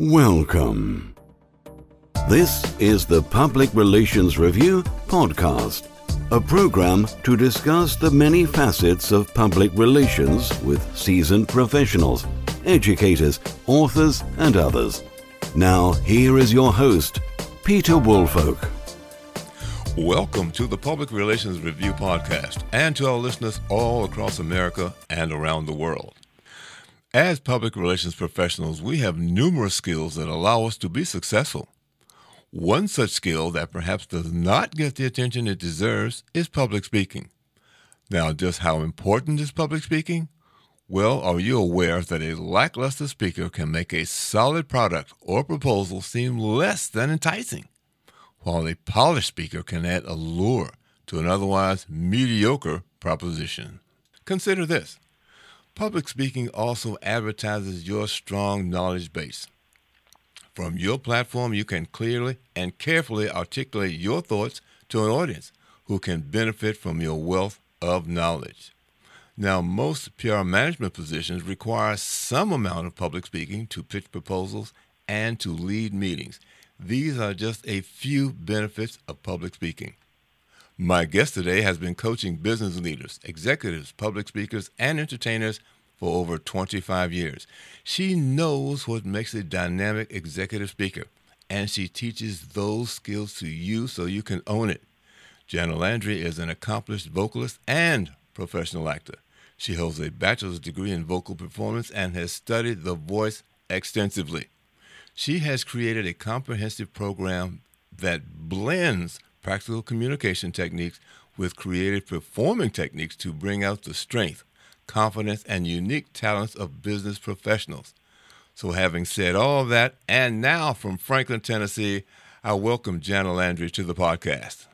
Welcome. This is the Public Relations Review podcast, a program to discuss the many facets of public relations with seasoned professionals, educators, authors, and others. Now, here is your host, Peter Woolfolk. Welcome to the Public Relations Review podcast and to our listeners all across America and around the world. As public relations professionals, we have numerous skills that allow us to be successful. One such skill that perhaps does not get the attention it deserves is public speaking. Now, just how important is public speaking? Well, are you aware that a lackluster speaker can make a solid product or proposal seem less than enticing, while a polished speaker can add allure to an otherwise mediocre proposition? Consider this Public speaking also advertises your strong knowledge base. From your platform, you can clearly and carefully articulate your thoughts to an audience who can benefit from your wealth of knowledge. Now, most PR management positions require some amount of public speaking to pitch proposals and to lead meetings. These are just a few benefits of public speaking. My guest today has been coaching business leaders, executives, public speakers, and entertainers for over 25 years. She knows what makes a dynamic executive speaker, and she teaches those skills to you so you can own it. Jana Landry is an accomplished vocalist and professional actor. She holds a bachelor's degree in vocal performance and has studied the voice extensively. She has created a comprehensive program that blends practical communication techniques with creative performing techniques to bring out the strength, confidence, and unique talents of business professionals. So, having said all that, and now from Franklin, Tennessee, I welcome Jana Landry to the podcast.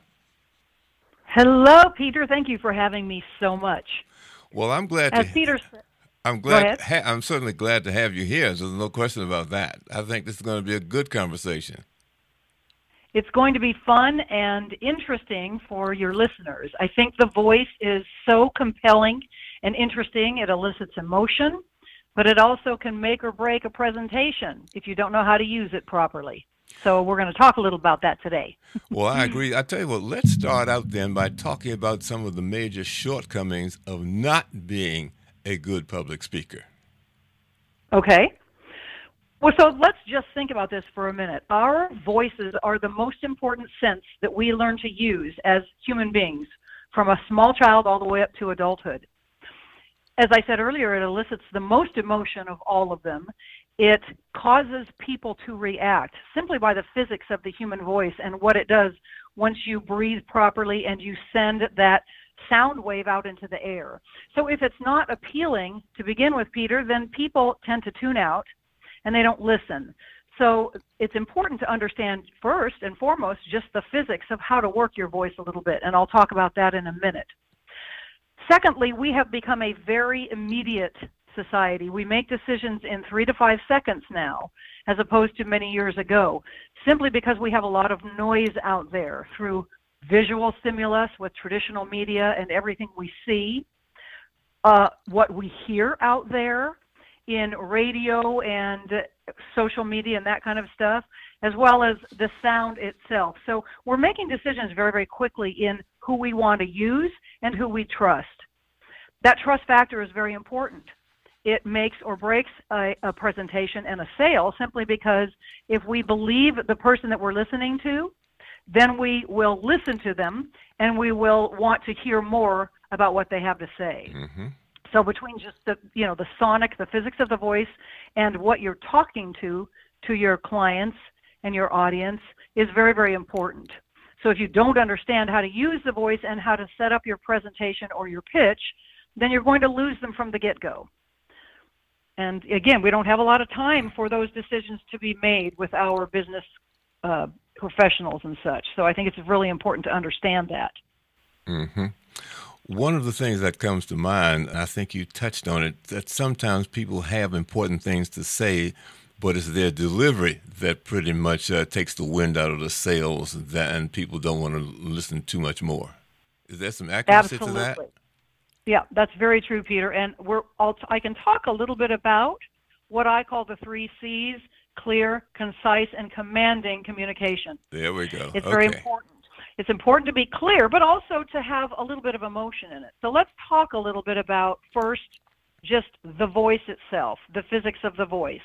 Hello, Peter. Thank you for having me so much. Well, I'm glad. As to, Peter I'm glad. Ha- I'm certainly glad to have you here. There's no question about that. I think this is going to be a good conversation it's going to be fun and interesting for your listeners. I think the voice is so compelling and interesting, it elicits emotion, but it also can make or break a presentation if you don't know how to use it properly. So we're going to talk a little about that today. well, I agree. I tell you what, let's start out then by talking about some of the major shortcomings of not being a good public speaker. Okay. Well, so let's just think about this for a minute. Our voices are the most important sense that we learn to use as human beings, from a small child all the way up to adulthood. As I said earlier, it elicits the most emotion of all of them. It causes people to react simply by the physics of the human voice and what it does once you breathe properly and you send that sound wave out into the air. So if it's not appealing to begin with, Peter, then people tend to tune out and they don't listen. So it's important to understand first and foremost just the physics of how to work your voice a little bit, and I'll talk about that in a minute. Secondly, we have become a very immediate society. We make decisions in three to five seconds now, as opposed to many years ago, simply because we have a lot of noise out there through visual stimulus with traditional media and everything we see, uh, what we hear out there, in radio and social media and that kind of stuff, as well as the sound itself. So we're making decisions very, very quickly in who we want to use and who we trust. That trust factor is very important. It makes or breaks a, a presentation and a sale simply because if we believe the person that we're listening to, then we will listen to them and we will want to hear more about what they have to say. Mm-hmm. So between just the you know the sonic, the physics of the voice, and what you're talking to to your clients and your audience is very very important. So if you don't understand how to use the voice and how to set up your presentation or your pitch, then you're going to lose them from the get-go. And again, we don't have a lot of time for those decisions to be made with our business uh, professionals and such. So I think it's really important to understand that. Mm-hmm. One of the things that comes to mind, I think you touched on it, that sometimes people have important things to say, but it's their delivery that pretty much uh, takes the wind out of the sails, that, and people don't want to listen too much more. Is there some accuracy Absolutely. to that? Yeah, that's very true, Peter. And we're I'll t- I can talk a little bit about what I call the three C's clear, concise, and commanding communication. There we go. It's okay. very important. It's important to be clear, but also to have a little bit of emotion in it. So let's talk a little bit about first just the voice itself, the physics of the voice.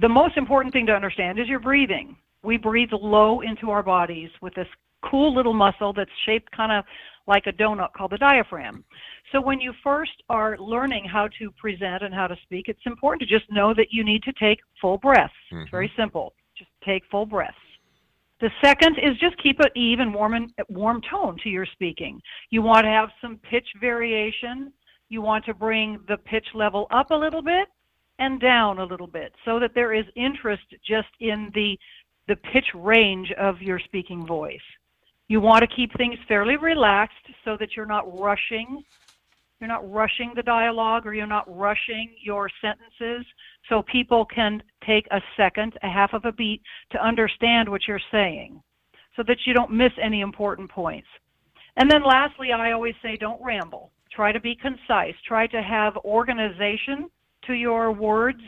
The most important thing to understand is your breathing. We breathe low into our bodies with this cool little muscle that's shaped kind of like a donut called the diaphragm. So when you first are learning how to present and how to speak, it's important to just know that you need to take full breaths. Mm-hmm. It's very simple. Just take full breaths. The second is just keep an even, warm, and warm tone to your speaking. You want to have some pitch variation. You want to bring the pitch level up a little bit and down a little bit so that there is interest just in the the pitch range of your speaking voice. You want to keep things fairly relaxed so that you're not rushing. You're not rushing the dialogue or you're not rushing your sentences so people can take a second, a half of a beat to understand what you're saying so that you don't miss any important points. And then lastly, I always say don't ramble. Try to be concise. Try to have organization to your words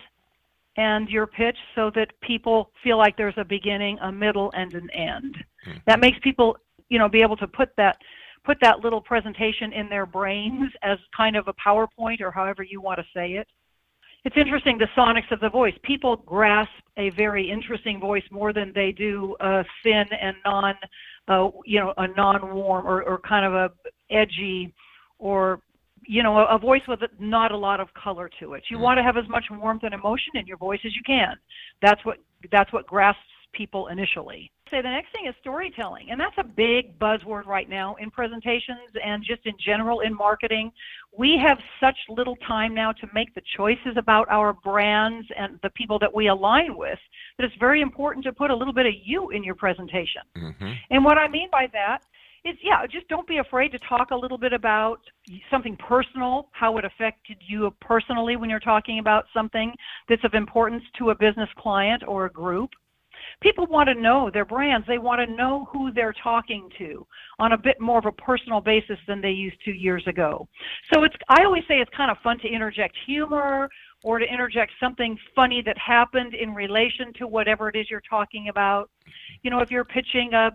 and your pitch so that people feel like there's a beginning, a middle, and an end. Mm-hmm. That makes people you know be able to put that put that little presentation in their brains as kind of a PowerPoint or however you want to say it. It's interesting the sonics of the voice. People grasp a very interesting voice more than they do a thin and non, uh, you know, a non-warm or, or kind of a edgy or you know, a, a voice with not a lot of color to it. You mm. want to have as much warmth and emotion in your voice as you can. That's what that's what grasps people initially. Say the next thing is storytelling, and that's a big buzzword right now in presentations and just in general in marketing. We have such little time now to make the choices about our brands and the people that we align with that it's very important to put a little bit of you in your presentation. Mm-hmm. And what I mean by that is, yeah, just don't be afraid to talk a little bit about something personal, how it affected you personally when you're talking about something that's of importance to a business client or a group people want to know their brands. They want to know who they're talking to on a bit more of a personal basis than they used to years ago. So it's I always say it's kind of fun to interject humor or to interject something funny that happened in relation to whatever it is you're talking about. You know, if you're pitching a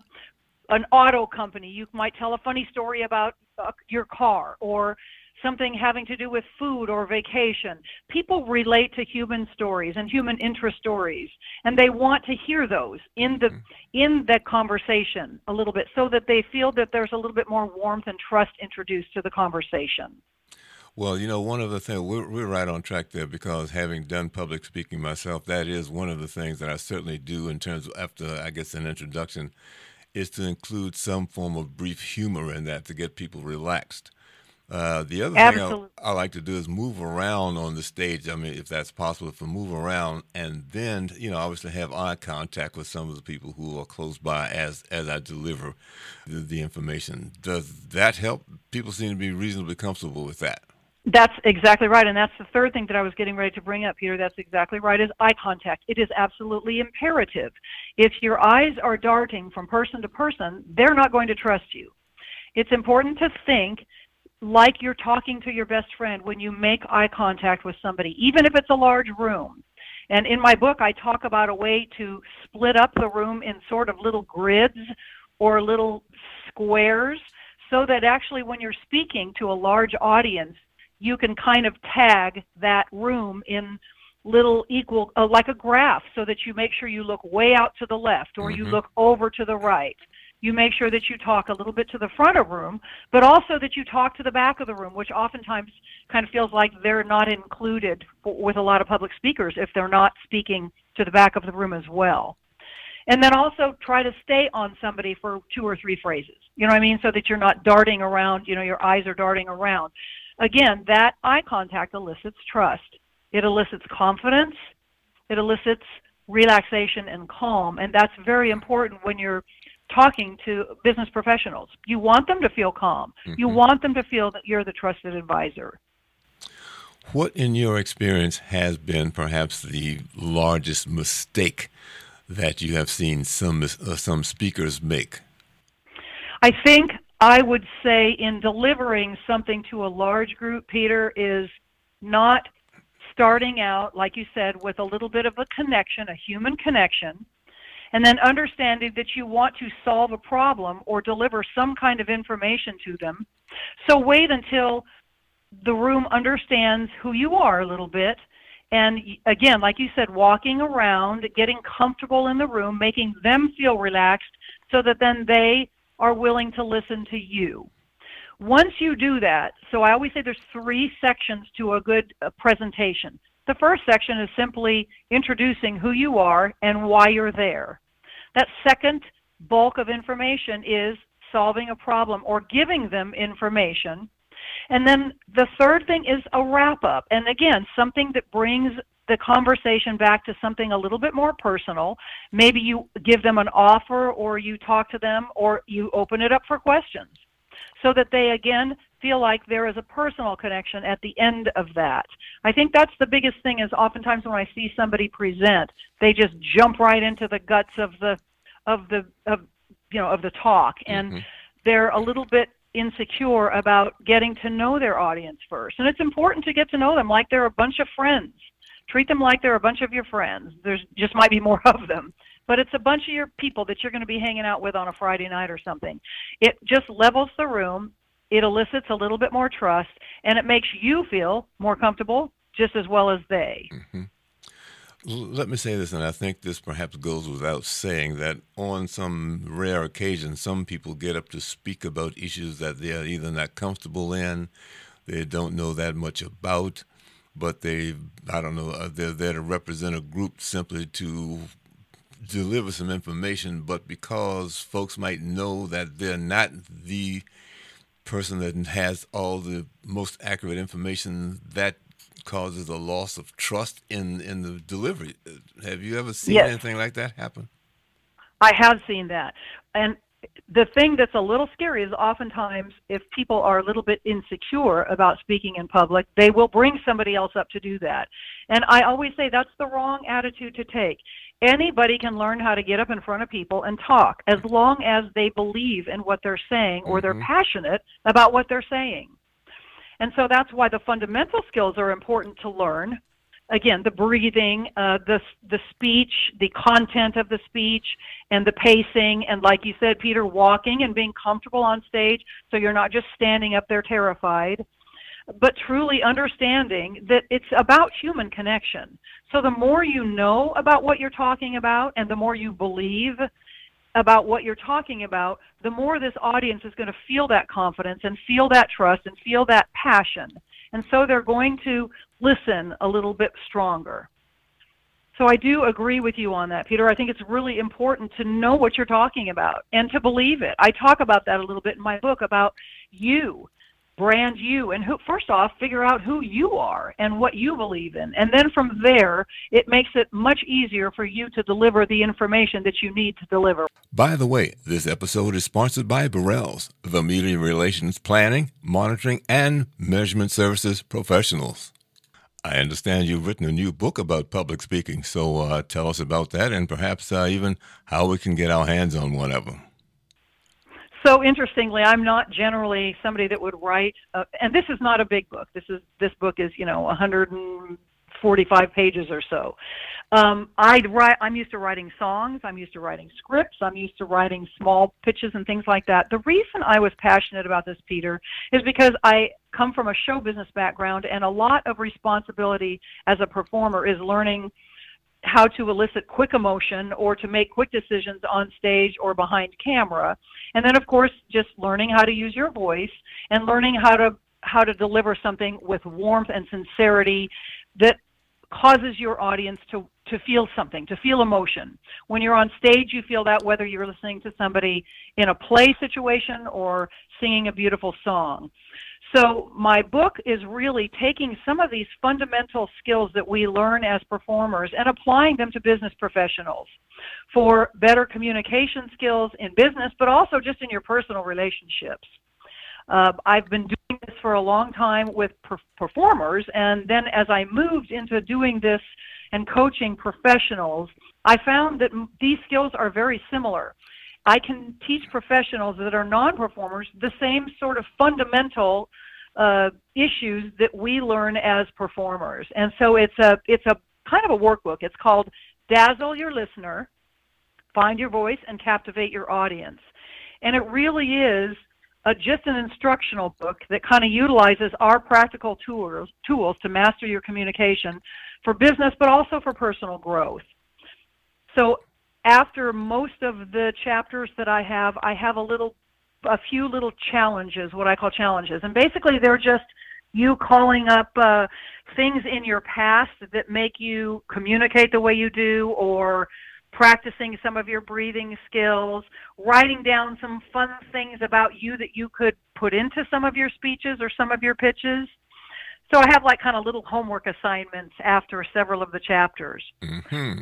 an auto company, you might tell a funny story about uh, your car or something having to do with food or vacation. People relate to human stories and human interest stories, and they want to hear those in the mm-hmm. in that conversation a little bit, so that they feel that there's a little bit more warmth and trust introduced to the conversation. Well, you know, one of the things we're, we're right on track there because having done public speaking myself, that is one of the things that I certainly do in terms of after I guess an introduction is to include some form of brief humor in that to get people relaxed. Uh, the other Absolutely. thing I, I, like to do is move around on the stage. I mean, if that's possible, to move around and then, you know, obviously have eye contact with some of the people who are close by as as I deliver the, the information. Does that help? People seem to be reasonably comfortable with that. That's exactly right, and that's the third thing that I was getting ready to bring up, Peter. That's exactly right. Is eye contact. It is absolutely imperative. If your eyes are darting from person to person, they're not going to trust you. It's important to think like you're talking to your best friend when you make eye contact with somebody, even if it's a large room. And in my book, I talk about a way to split up the room in sort of little grids or little squares so that actually when you're speaking to a large audience, you can kind of tag that room in little equal, uh, like a graph, so that you make sure you look way out to the left or mm-hmm. you look over to the right you make sure that you talk a little bit to the front of room, but also that you talk to the back of the room, which oftentimes kind of feels like they're not included with a lot of public speakers if they're not speaking to the back of the room as well. And then also try to stay on somebody for two or three phrases. You know what I mean? So that you're not darting around, you know, your eyes are darting around. Again, that eye contact elicits trust. It elicits confidence. It elicits relaxation and calm. And that's very important when you're talking to business professionals. You want them to feel calm. Mm-hmm. You want them to feel that you're the trusted advisor. What, in your experience, has been perhaps the largest mistake that you have seen some uh, some speakers make? I think I would say in delivering something to a large group, Peter, is not starting out, like you said, with a little bit of a connection, a human connection, and then understanding that you want to solve a problem or deliver some kind of information to them. So wait until the room understands who you are a little bit. And again, like you said, walking around, getting comfortable in the room, making them feel relaxed so that then they are willing to listen to you. Once you do that, so I always say there's three sections to a good uh, presentation. The first section is simply introducing who you are and why you're there. That second bulk of information is solving a problem or giving them information. And then the third thing is a wrap up. And again, something that brings the conversation back to something a little bit more personal. Maybe you give them an offer or you talk to them or you open it up for questions so that they again feel like there is a personal connection at the end of that. I think that's the biggest thing is oftentimes when I see somebody present, they just jump right into the guts of the of the of you know of the talk and mm-hmm. they're a little bit insecure about getting to know their audience first. And it's important to get to know them like they're a bunch of friends. Treat them like they're a bunch of your friends. There's just might be more of them but it's a bunch of your people that you're going to be hanging out with on a Friday night or something. It just levels the room, it elicits a little bit more trust, and it makes you feel more comfortable just as well as they. Mm-hmm. Let me say this, and I think this perhaps goes without saying that on some rare occasions, some people get up to speak about issues that they're either not comfortable in, they don't know that much about, but they, I don't know, uh, they're there to represent a group simply to deliver some information, but because folks might know that they're not the person that has all the most accurate information, that causes a loss of trust in in the delivery. Have you ever seen yes. anything like that happen? I have seen that, and the thing that's a little scary is oftentimes if people are a little bit insecure about speaking in public, they will bring somebody else up to do that. And I always say that's the wrong attitude to take. Anybody can learn how to get up in front of people and talk as long as they believe in what they're saying or they're mm-hmm. passionate about what they're saying. And so that's why the fundamental skills are important to learn. Again, the breathing, uh, the the speech, the content of the speech, and the pacing, and like you said, Peter, walking and being comfortable on stage, so you're not just standing up there terrified but truly understanding that it's about human connection. So the more you know about what you're talking about and the more you believe about what you're talking about, the more this audience is going to feel that confidence and feel that trust and feel that passion. And so they're going to listen a little bit stronger. So I do agree with you on that, Peter. I think it's really important to know what you're talking about and to believe it. I talk about that a little bit in my book about you brand you and who first off figure out who you are and what you believe in. And then from there it makes it much easier for you to deliver the information that you need to deliver. By the way this episode is sponsored by Burrelles the media relations planning monitoring and measurement services professionals. I understand you've written a new book about public speaking, so uh, tell us about that and perhaps uh, even how we can get our hands on one of them. So interestingly, I'm not generally somebody that would write, uh, and this is not a big book. This is this book is you know 145 pages or so. Um, I write. I'm used to writing songs. I'm used to writing scripts. I'm used to writing small pitches and things like that. The reason I was passionate about this, Peter, is because I come from a show business background, and a lot of responsibility as a performer is learning how to elicit quick emotion or to make quick decisions on stage or behind camera. And then of course just learning how to use your voice and learning how to how to deliver something with warmth and sincerity that causes your audience to to feel something, to feel emotion. When you're on stage, you feel that whether you're listening to somebody in a play situation or singing a beautiful song. So my book is really taking some of these fundamental skills that we learn as performers and applying them to business professionals for better communication skills in business, but also just in your personal relationships. Uh, I've been doing this for a long time with per- performers, and then as I moved into doing this and coaching professionals, I found that these skills are very similar. I can teach professionals that are non performers the same sort of fundamental uh, issues that we learn as performers. And so it's a it's a kind of a workbook. It's called Dazzle Your Listener, Find Your Voice, and Captivate Your Audience. And it really is a, just an instructional book that kind of utilizes our practical tools tools to master your communication for business, but also for personal growth. So after most of the chapters that I have, I have a little, a few little challenges, what I call challenges, and basically they're just you calling up uh, things in your past that make you communicate the way you do, or practicing some of your breathing skills, writing down some fun things about you that you could put into some of your speeches or some of your pitches. So I have like kind of little homework assignments after several of the chapters. Mm-hmm.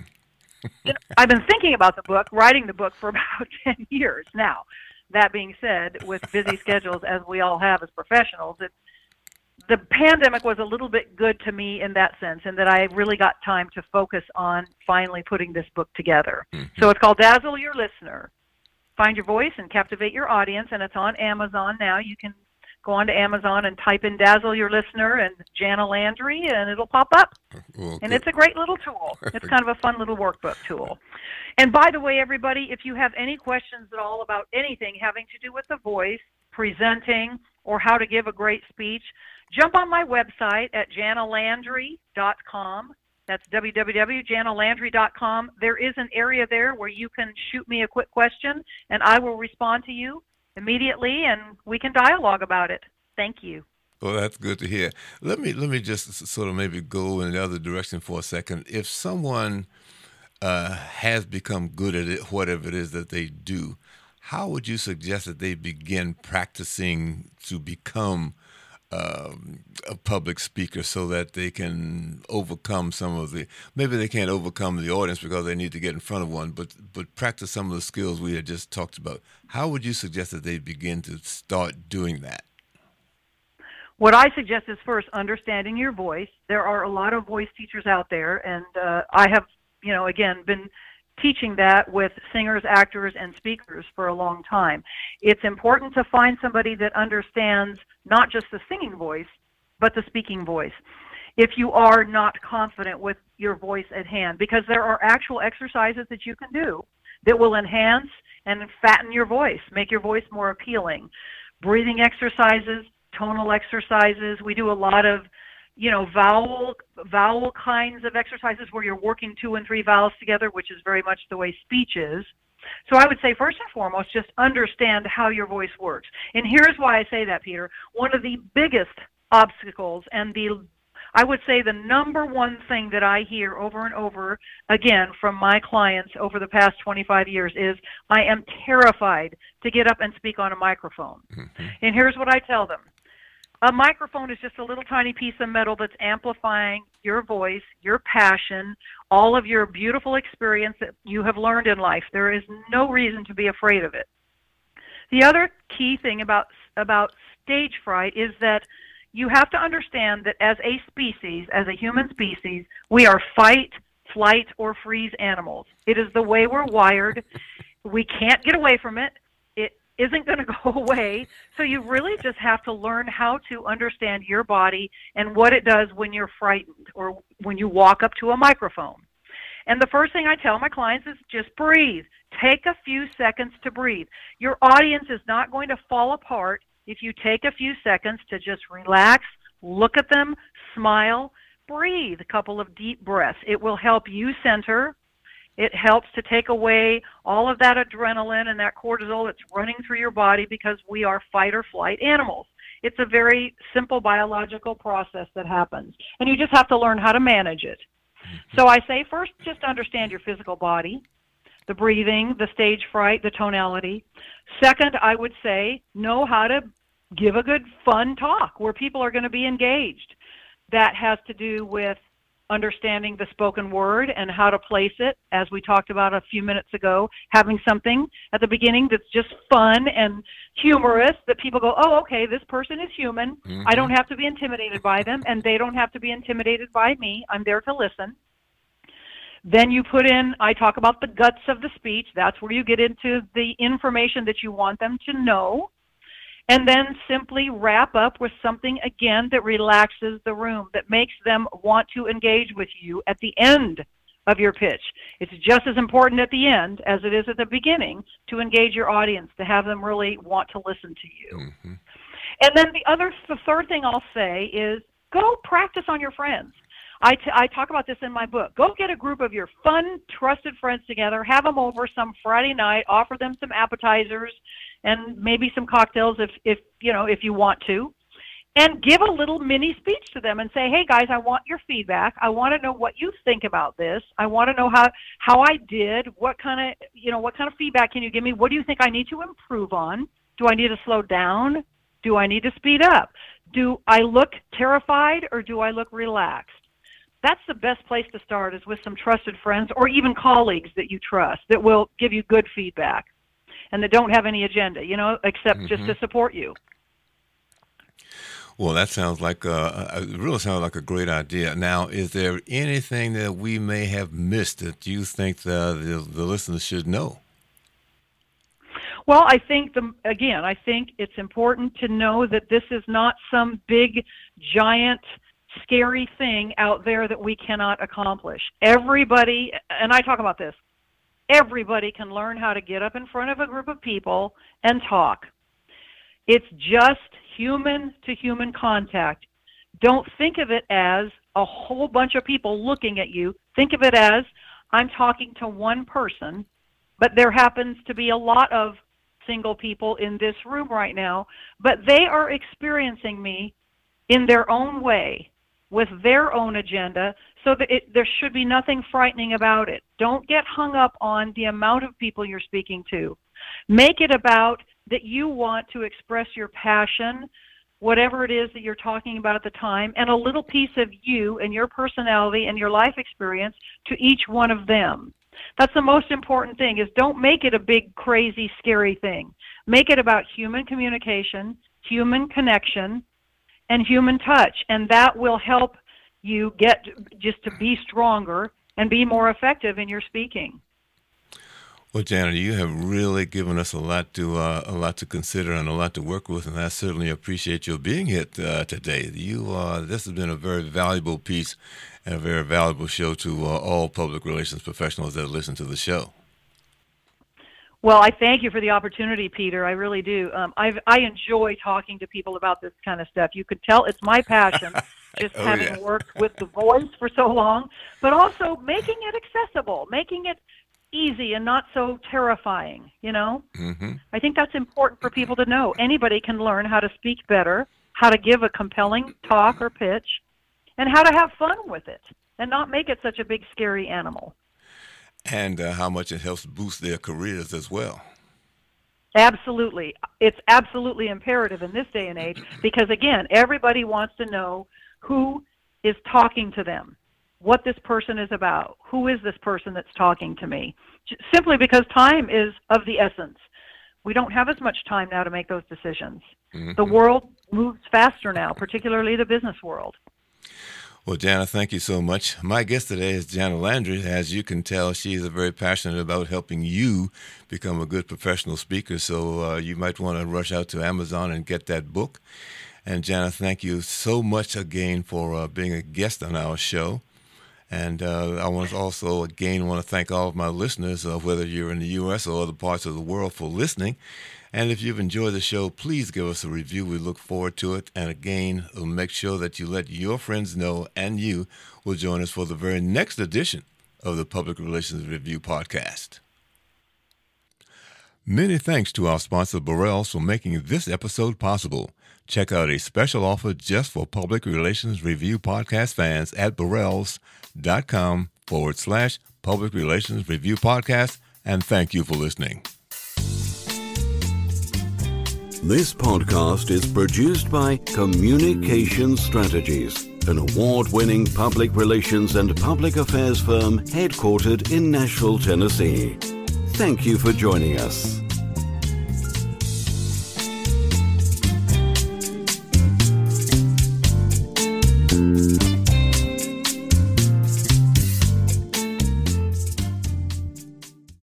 I've been thinking about the book, writing the book for about 10 years now. That being said, with busy schedules as we all have as professionals, it's the pandemic was a little bit good to me in that sense, in that I really got time to focus on finally putting this book together. Mm-hmm. So it's called Dazzle Your Listener. Find your voice and captivate your audience, and it's on Amazon now. You can go on to Amazon and type in Dazzle Your Listener and Jana Landry, and it'll pop up. Well, and it's a great little tool. It's kind of a fun little workbook tool. And by the way, everybody, if you have any questions at all about anything having to do with the voice, presenting, or how to give a great speech, jump on my website at janalandry.com. That's www.janalandry.com. There is an area there where you can shoot me a quick question, and I will respond to you immediately, and we can dialogue about it. Thank you. Well, that's good to hear. Let me let me just sort of maybe go in the other direction for a second. If someone uh, has become good at it, whatever it is that they do, how would you suggest that they begin practicing to become um, a public speaker so that they can overcome some of the maybe they can't overcome the audience because they need to get in front of one but but practice some of the skills we had just talked about how would you suggest that they begin to start doing that what I suggest is first understanding your voice. There are a lot of voice teachers out there, and uh, I have, you know, again, been teaching that with singers, actors, and speakers for a long time. It's important to find somebody that understands not just the singing voice, but the speaking voice. If you are not confident with your voice at hand, because there are actual exercises that you can do that will enhance and fatten your voice, make your voice more appealing. Breathing exercises, tonal exercises. We do a lot of you know, vowel vowel kinds of exercises where you're working two and three vowels together, which is very much the way speech is. So I would say first and foremost, just understand how your voice works. And here's why I say that, Peter. One of the biggest obstacles and the I would say the number one thing that I hear over and over again from my clients over the past 25 years is I am terrified to get up and speak on a microphone. Mm-hmm. And here's what I tell them a microphone is just a little tiny piece of metal that's amplifying your voice, your passion, all of your beautiful experience that you have learned in life. There is no reason to be afraid of it. The other key thing about about stage fright is that you have to understand that as a species, as a human species, we are fight, flight, or freeze animals. It is the way we're wired. We can't get away from it isn't going to go away. So you really just have to learn how to understand your body and what it does when you're frightened or when you walk up to a microphone. And the first thing I tell my clients is just breathe. Take a few seconds to breathe. Your audience is not going to fall apart if you take a few seconds to just relax, look at them, smile, breathe a couple of deep breaths. It will help you center it helps to take away all of that adrenaline and that cortisol that's running through your body because we are fight or flight animals. It's a very simple biological process that happens. And you just have to learn how to manage it. Mm-hmm. So I say first, just understand your physical body, the breathing, the stage fright, the tonality. Second, I would say know how to give a good, fun talk where people are going to be engaged. That has to do with understanding the spoken word and how to place it, as we talked about a few minutes ago, having something at the beginning that's just fun and humorous that people go, oh, okay, this person is human. Mm-hmm. I don't have to be intimidated by them, and they don't have to be intimidated by me. I'm there to listen. Then you put in, I talk about the guts of the speech. That's where you get into the information that you want them to know. And then simply wrap up with something again that relaxes the room, that makes them want to engage with you at the end of your pitch. It's just as important at the end as it is at the beginning to engage your audience, to have them really want to listen to you. Mm-hmm. And then the other, the third thing I'll say is go practice on your friends. I, t- I talk about this in my book. Go get a group of your fun, trusted friends together, have them over some Friday night, offer them some appetizers and maybe some cocktails if, if you know if you want to, and give a little mini speech to them and say, "Hey guys, I want your feedback. I want to know what you think about this. I want to know how how I did. What kind of you know what kind of feedback can you give me? What do you think I need to improve on? Do I need to slow down? Do I need to speed up? Do I look terrified or do I look relaxed? that's the best place to start is with some trusted friends or even colleagues that you trust that will give you good feedback and that don't have any agenda, you know, except mm-hmm. just to support you. Well, that sounds like a, it really sounds like a great idea. Now, is there anything that we may have missed that you think the, the, the listeners should know? Well, I think the again, I think it's important to know that this is not some big, giant scary thing out there that we cannot accomplish. Everybody, and I talk about this, everybody can learn how to get up in front of a group of people and talk. It's just human to human contact. Don't think of it as a whole bunch of people looking at you. Think of it as I'm talking to one person, but there happens to be a lot of single people in this room right now, but they are experiencing me in their own way with their own agenda so that it, there should be nothing frightening about it. Don't get hung up on the amount of people you're speaking to. Make it about that you want to express your passion, whatever it is that you're talking about at the time, and a little piece of you and your personality and your life experience to each one of them. That's the most important thing is don't make it a big crazy scary thing. Make it about human communication, human connection, and human touch. And that will help you get just to be stronger and be more effective in your speaking. Well, Janet, you have really given us a lot to uh, a lot to consider and a lot to work with, and I certainly appreciate your being here uh, today. You, uh, this has been a very valuable piece and a very valuable show to uh, all public relations professionals that listen to the show. Well, I thank you for the opportunity, Peter. I really do. Um, I I enjoy talking to people about this kind of stuff. You could tell it's my passion, just oh, having yeah. worked with the voice for so long, but also making it accessible, making it easy and not so terrifying. You know, mm-hmm. I think that's important for people to know. Anybody can learn how to speak better, how to give a compelling talk or pitch, and how to have fun with it, and not make it such a big scary animal and uh, how much it helps boost their careers as well. Absolutely. It's absolutely imperative in this day and age because, again, everybody wants to know who is talking to them, what this person is about, who is this person that's talking to me, simply because time is of the essence. We don't have as much time now to make those decisions. Mm-hmm. The world moves faster now, particularly the business world. Well, Jana, thank you so much. My guest today is Jana Landry. As you can tell, she is very passionate about helping you become a good professional speaker. So uh, you might want to rush out to Amazon and get that book. And Jana, thank you so much again for uh, being a guest on our show. And uh, I want to also again want to thank all of my listeners, uh, whether you're in the U.S. or other parts of the world, for listening. And if you've enjoyed the show, please give us a review. We look forward to it. And again, we'll make sure that you let your friends know and you will join us for the very next edition of the Public Relations Review podcast. Many thanks to our sponsor, Burrelles, for making this episode possible. Check out a special offer just for Public Relations Review podcast fans at burrelles.com forward slash Public Relations Review podcast. And thank you for listening. This podcast is produced by Communication Strategies, an award winning public relations and public affairs firm headquartered in Nashville, Tennessee. Thank you for joining us.